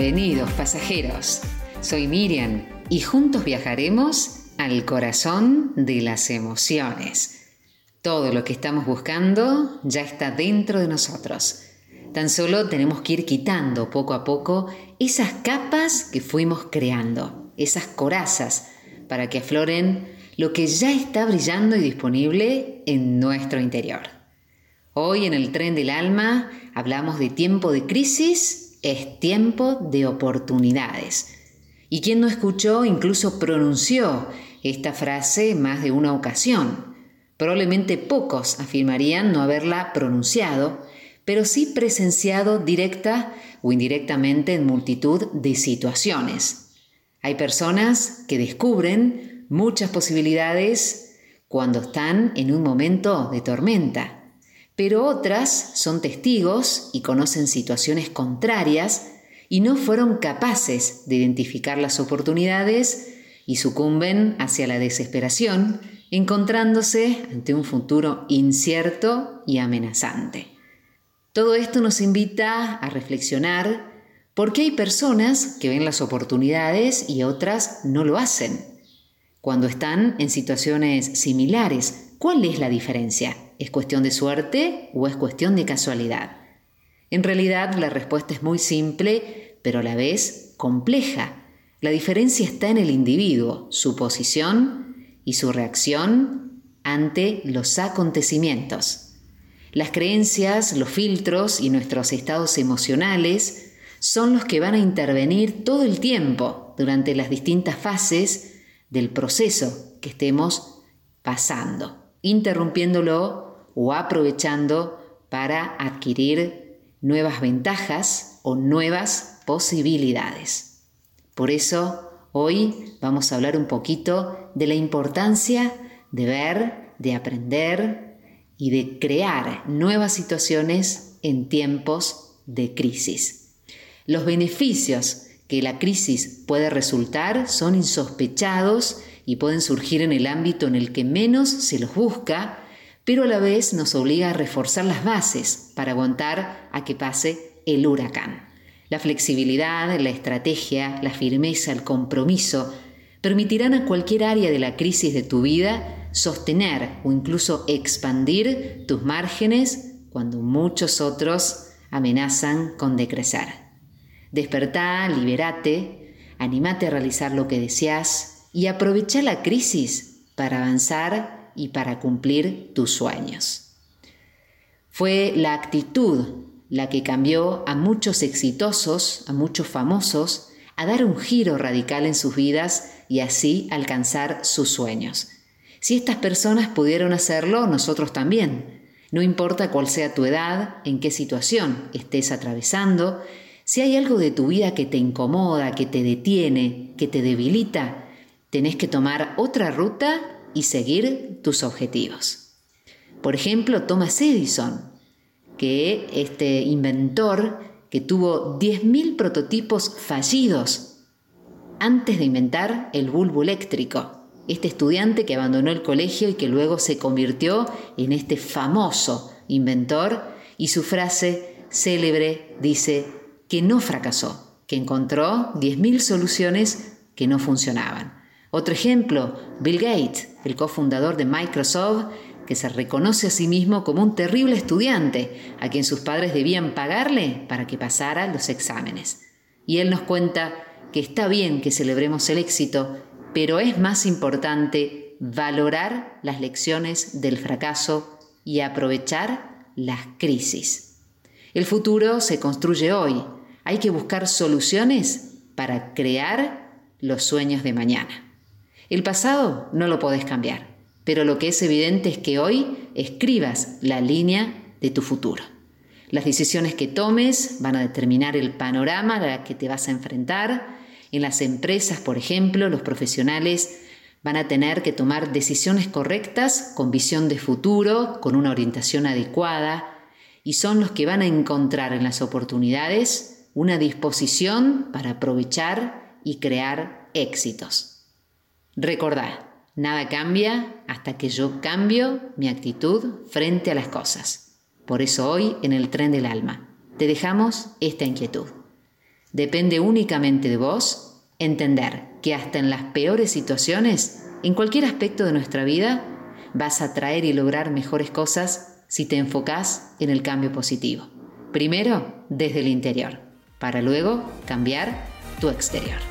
Bienvenidos pasajeros. Soy Miriam y juntos viajaremos al corazón de las emociones. Todo lo que estamos buscando ya está dentro de nosotros. Tan solo tenemos que ir quitando poco a poco esas capas que fuimos creando, esas corazas, para que afloren lo que ya está brillando y disponible en nuestro interior. Hoy en el tren del alma hablamos de tiempo de crisis es tiempo de oportunidades. Y quien no escuchó incluso pronunció esta frase más de una ocasión. Probablemente pocos afirmarían no haberla pronunciado, pero sí presenciado directa o indirectamente en multitud de situaciones. Hay personas que descubren muchas posibilidades cuando están en un momento de tormenta pero otras son testigos y conocen situaciones contrarias y no fueron capaces de identificar las oportunidades y sucumben hacia la desesperación, encontrándose ante un futuro incierto y amenazante. Todo esto nos invita a reflexionar por qué hay personas que ven las oportunidades y otras no lo hacen. Cuando están en situaciones similares, ¿cuál es la diferencia? ¿Es cuestión de suerte o es cuestión de casualidad? En realidad la respuesta es muy simple, pero a la vez compleja. La diferencia está en el individuo, su posición y su reacción ante los acontecimientos. Las creencias, los filtros y nuestros estados emocionales son los que van a intervenir todo el tiempo durante las distintas fases del proceso que estemos pasando, interrumpiéndolo o aprovechando para adquirir nuevas ventajas o nuevas posibilidades. Por eso, hoy vamos a hablar un poquito de la importancia de ver, de aprender y de crear nuevas situaciones en tiempos de crisis. Los beneficios que la crisis puede resultar son insospechados y pueden surgir en el ámbito en el que menos se los busca pero a la vez nos obliga a reforzar las bases para aguantar a que pase el huracán. La flexibilidad, la estrategia, la firmeza, el compromiso permitirán a cualquier área de la crisis de tu vida sostener o incluso expandir tus márgenes cuando muchos otros amenazan con decrecer. Despertá, liberate, animate a realizar lo que deseas y aprovecha la crisis para avanzar y para cumplir tus sueños. Fue la actitud la que cambió a muchos exitosos, a muchos famosos, a dar un giro radical en sus vidas y así alcanzar sus sueños. Si estas personas pudieron hacerlo, nosotros también. No importa cuál sea tu edad, en qué situación estés atravesando, si hay algo de tu vida que te incomoda, que te detiene, que te debilita, tenés que tomar otra ruta y seguir tus objetivos. Por ejemplo, Thomas Edison, que este inventor que tuvo 10.000 prototipos fallidos antes de inventar el bulbo eléctrico. Este estudiante que abandonó el colegio y que luego se convirtió en este famoso inventor y su frase célebre dice que no fracasó, que encontró 10.000 soluciones que no funcionaban. Otro ejemplo, Bill Gates, el cofundador de Microsoft, que se reconoce a sí mismo como un terrible estudiante, a quien sus padres debían pagarle para que pasara los exámenes. Y él nos cuenta que está bien que celebremos el éxito, pero es más importante valorar las lecciones del fracaso y aprovechar las crisis. El futuro se construye hoy. Hay que buscar soluciones para crear los sueños de mañana. El pasado no lo podés cambiar, pero lo que es evidente es que hoy escribas la línea de tu futuro. Las decisiones que tomes van a determinar el panorama al que te vas a enfrentar. En las empresas, por ejemplo, los profesionales van a tener que tomar decisiones correctas con visión de futuro, con una orientación adecuada, y son los que van a encontrar en las oportunidades una disposición para aprovechar y crear éxitos. Recordad, nada cambia hasta que yo cambio mi actitud frente a las cosas. Por eso hoy en el tren del alma te dejamos esta inquietud. Depende únicamente de vos entender que hasta en las peores situaciones, en cualquier aspecto de nuestra vida, vas a traer y lograr mejores cosas si te enfocás en el cambio positivo. Primero desde el interior, para luego cambiar tu exterior.